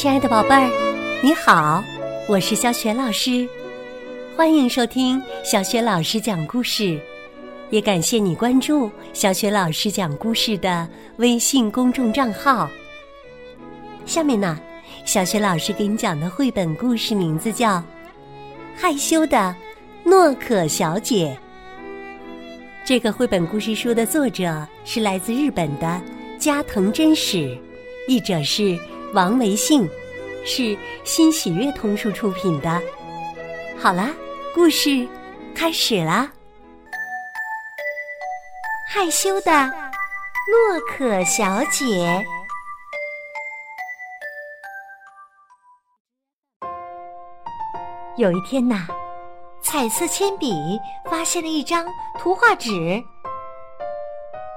亲爱的宝贝儿，你好，我是小雪老师，欢迎收听小雪老师讲故事，也感谢你关注小雪老师讲故事的微信公众账号。下面呢，小雪老师给你讲的绘本故事名字叫《害羞的诺可小姐》。这个绘本故事书的作者是来自日本的加藤真史，译者是王维信，是新喜悦童书出品的。好啦，故事开始啦！害羞的诺可小姐。有一天呐。彩色铅笔发现了一张图画纸，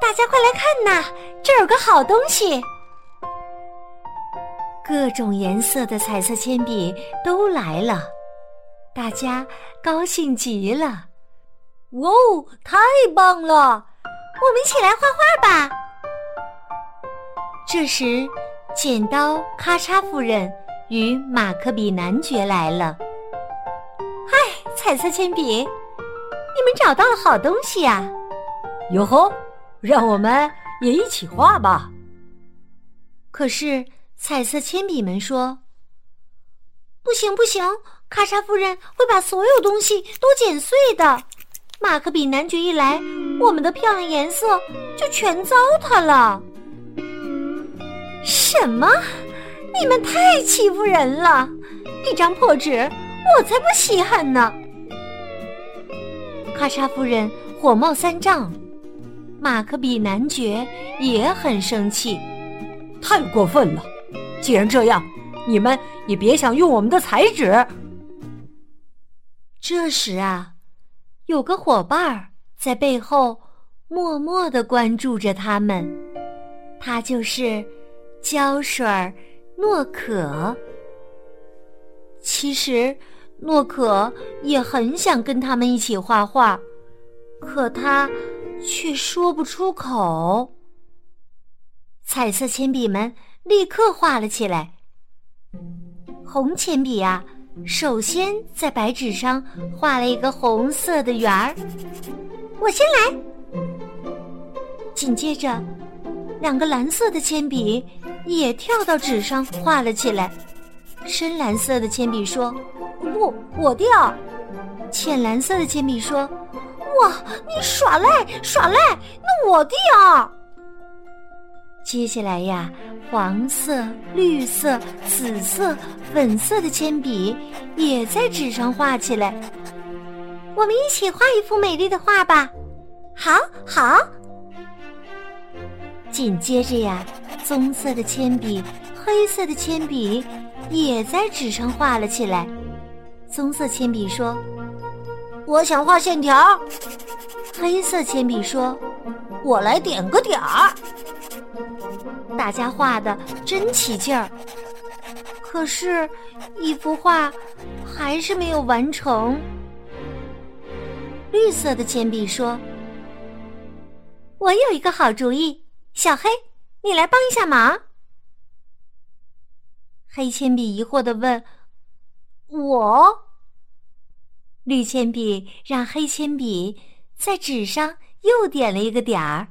大家快来看呐！这儿有个好东西。各种颜色的彩色铅笔都来了，大家高兴极了。哇哦，太棒了！我们一起来画画吧。这时，剪刀咔嚓夫人与马克笔男爵来了。彩色铅笔，你们找到了好东西呀！哟吼，让我们也一起画吧。可是彩色铅笔们说：“不行不行，卡莎夫人会把所有东西都剪碎的。马克笔男爵一来，我们的漂亮颜色就全糟蹋了。”什么？你们太欺负人了！一张破纸，我才不稀罕呢！卡莎夫人火冒三丈，马克笔男爵也很生气，太过分了！既然这样，你们也别想用我们的彩纸。这时啊，有个伙伴儿在背后默默的关注着他们，他就是胶水诺可。其实。诺可也很想跟他们一起画画，可他却说不出口。彩色铅笔们立刻画了起来。红铅笔啊，首先在白纸上画了一个红色的圆儿。我先来。紧接着，两个蓝色的铅笔也跳到纸上画了起来。深蓝色的铅笔说。不，我掉。浅蓝色的铅笔说：“哇，你耍赖耍赖！那我掉。”接下来呀，黄色、绿色、紫色、粉色的铅笔也在纸上画起来。我们一起画一幅美丽的画吧！好好。紧接着呀，棕色的铅笔、黑色的铅笔也在纸上画了起来。棕色铅笔说：“我想画线条。”黑色铅笔说：“我来点个点儿。”大家画的真起劲儿，可是，一幅画还是没有完成。绿色的铅笔说：“我有一个好主意，小黑，你来帮一下忙。”黑铅笔疑惑的问。我，绿铅笔让黑铅笔在纸上又点了一个点儿，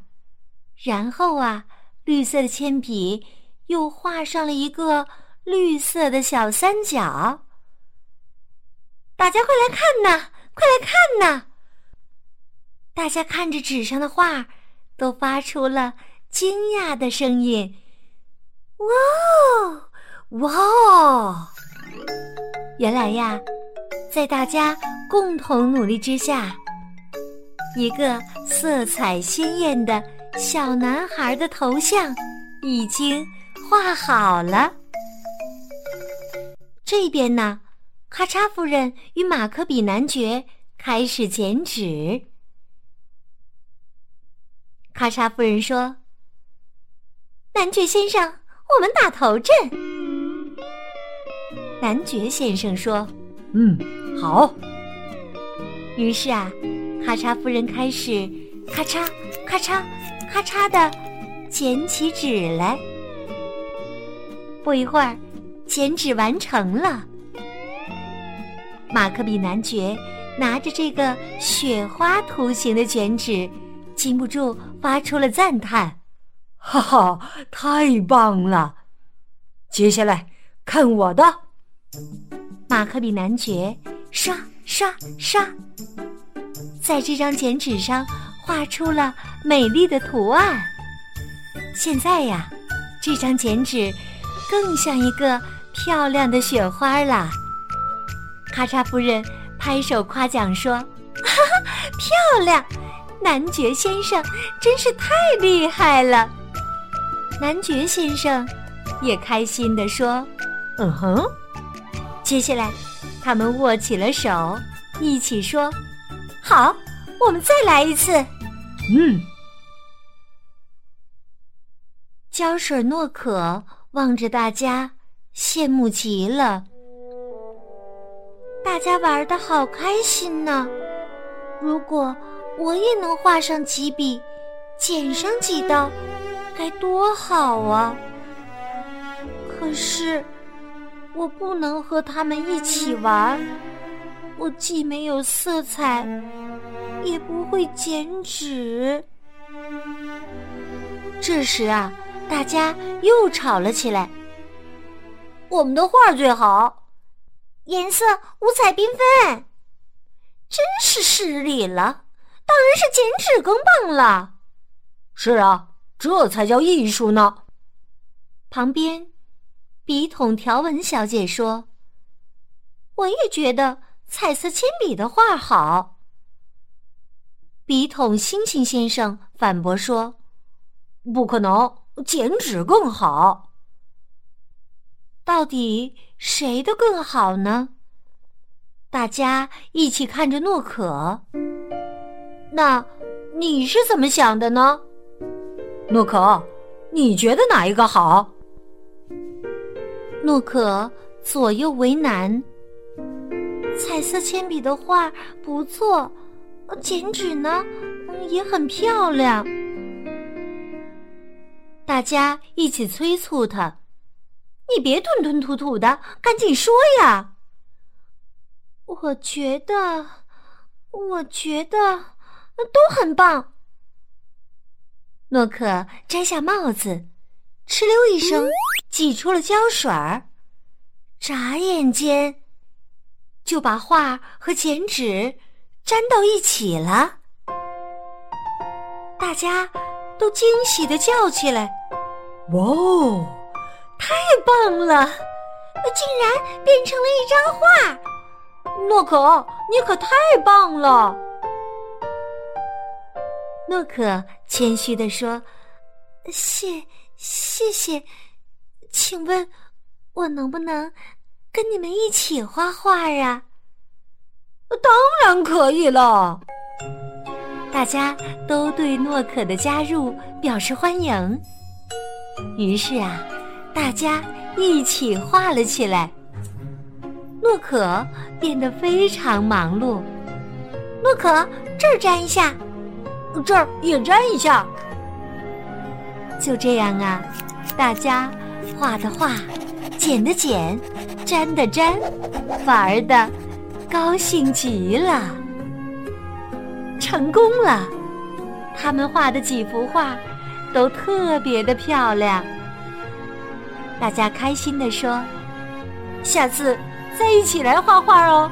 然后啊，绿色的铅笔又画上了一个绿色的小三角。大家快来看呐，快来看呐！大家看着纸上的画，都发出了惊讶的声音：“哇哦，哇哦！”原来呀，在大家共同努力之下，一个色彩鲜艳的小男孩的头像已经画好了。这边呢，咔嚓夫人与马克比男爵开始剪纸。咔嚓夫人说：“男爵先生，我们打头阵。”男爵先生说：“嗯，好。”于是啊，咔嚓夫人开始咔嚓咔嚓咔嚓的剪起纸来。不一会儿，剪纸完成了。马克比男爵拿着这个雪花图形的剪纸，禁不住发出了赞叹：“哈哈，太棒了！接下来看我的。”马克比男爵刷刷刷，在这张剪纸上画出了美丽的图案。现在呀，这张剪纸更像一个漂亮的雪花了。咔嚓夫人拍手夸奖说：“ 哈哈，漂亮！男爵先生真是太厉害了。”男爵先生也开心地说：“嗯哼。”接下来，他们握起了手，一起说：“好，我们再来一次。”嗯。胶水诺可望着大家，羡慕极了。大家玩的好开心呢！如果我也能画上几笔，剪上几刀，该多好啊！可是我不能和他们一起玩，我既没有色彩，也不会剪纸。这时啊。大家又吵了起来。我们的画最好，颜色五彩缤纷，真是失礼了。当然是剪纸更棒了。是啊，这才叫艺术呢。旁边，笔筒条纹小姐说：“我也觉得彩色铅笔的画好。”笔筒星星先生反驳说：“不可能。”剪纸更好，到底谁的更好呢？大家一起看着诺可。那你是怎么想的呢？诺可，你觉得哪一个好？诺可左右为难。彩色铅笔的画不错，剪纸呢也很漂亮。大家一起催促他：“你别吞吞吐吐的，赶紧说呀！”我觉得，我觉得都很棒。诺克摘下帽子，哧溜一声挤出了胶水儿，眨眼间就把画和剪纸粘到一起了。大家都惊喜的叫起来。哇哦！太棒了，竟然变成了一张画！诺可，你可太棒了！诺可谦虚的说：“谢，谢谢。请问，我能不能跟你们一起画画啊？”当然可以了！大家都对诺可的加入表示欢迎。于是啊，大家一起画了起来。诺可变得非常忙碌。诺可，这儿粘一下，这儿也粘一下。就这样啊，大家画的画，剪的剪，粘的粘，玩的高兴极了。成功了，他们画的几幅画。都特别的漂亮，大家开心的说：“下次再一起来画画哦。”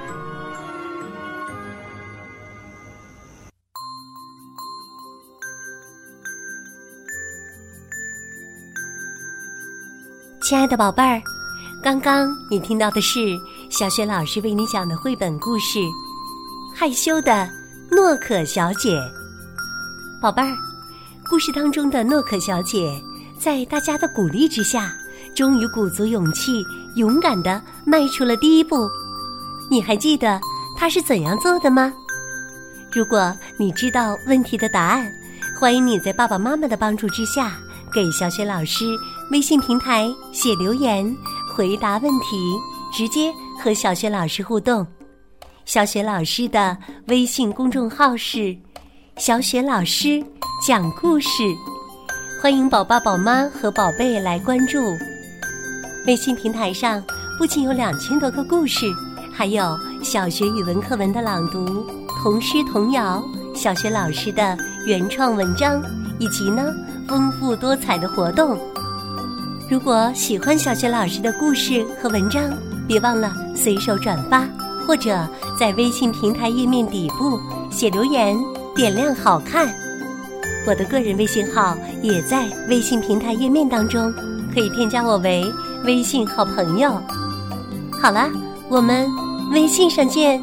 亲爱的宝贝儿，刚刚你听到的是小雪老师为你讲的绘本故事《害羞的诺可小姐》，宝贝儿。故事当中的诺可小姐，在大家的鼓励之下，终于鼓足勇气，勇敢的迈出了第一步。你还记得她是怎样做的吗？如果你知道问题的答案，欢迎你在爸爸妈妈的帮助之下，给小雪老师微信平台写留言，回答问题，直接和小雪老师互动。小雪老师的微信公众号是。小雪老师讲故事，欢迎宝爸宝妈和宝贝来关注。微信平台上不仅有两千多个故事，还有小学语文课文的朗读、童诗童谣、小学老师的原创文章，以及呢丰富多彩的活动。如果喜欢小学老师的故事和文章，别忘了随手转发，或者在微信平台页面底部写留言，点亮好看。我的个人微信号也在微信平台页面当中，可以添加我为。微信好朋友，好了，我们微信上见。